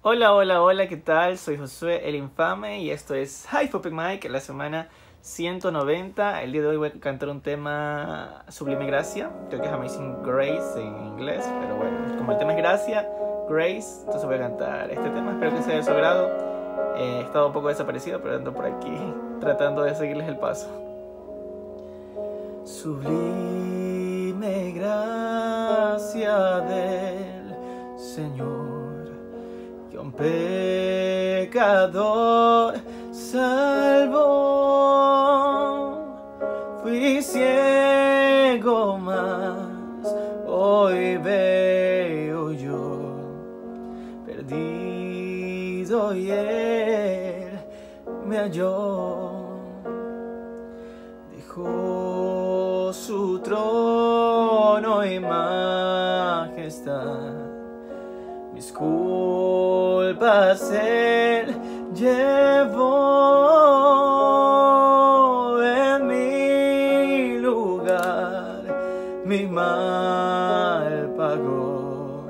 Hola, hola, hola, ¿qué tal? Soy Josué el Infame y esto es Hi Poppy Mike, la semana 190. El día de hoy voy a cantar un tema Sublime Gracia, creo que es Amazing Grace en inglés, pero bueno, como el tema es Gracia, Grace, entonces voy a cantar este tema, espero que sea de su agrado. Eh, he estado un poco desaparecido, pero ando por aquí tratando de seguirles el paso. Sublime gracia del Señor un pecador salvo. Fui ciego más, hoy veo yo, perdido y él me halló. Dejó su trono y majestad mis culpas Él llevó en mi lugar, mi mal pagó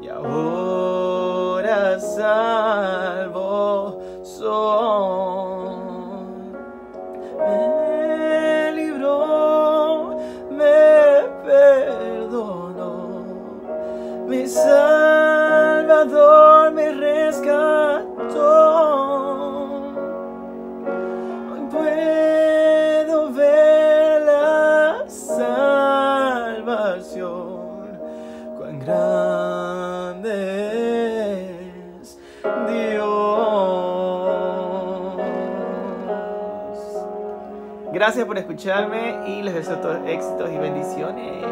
y ahora salvo soy. Me libró, me perdonó, mi grande Dios. Gracias por escucharme y les deseo todos éxitos y bendiciones.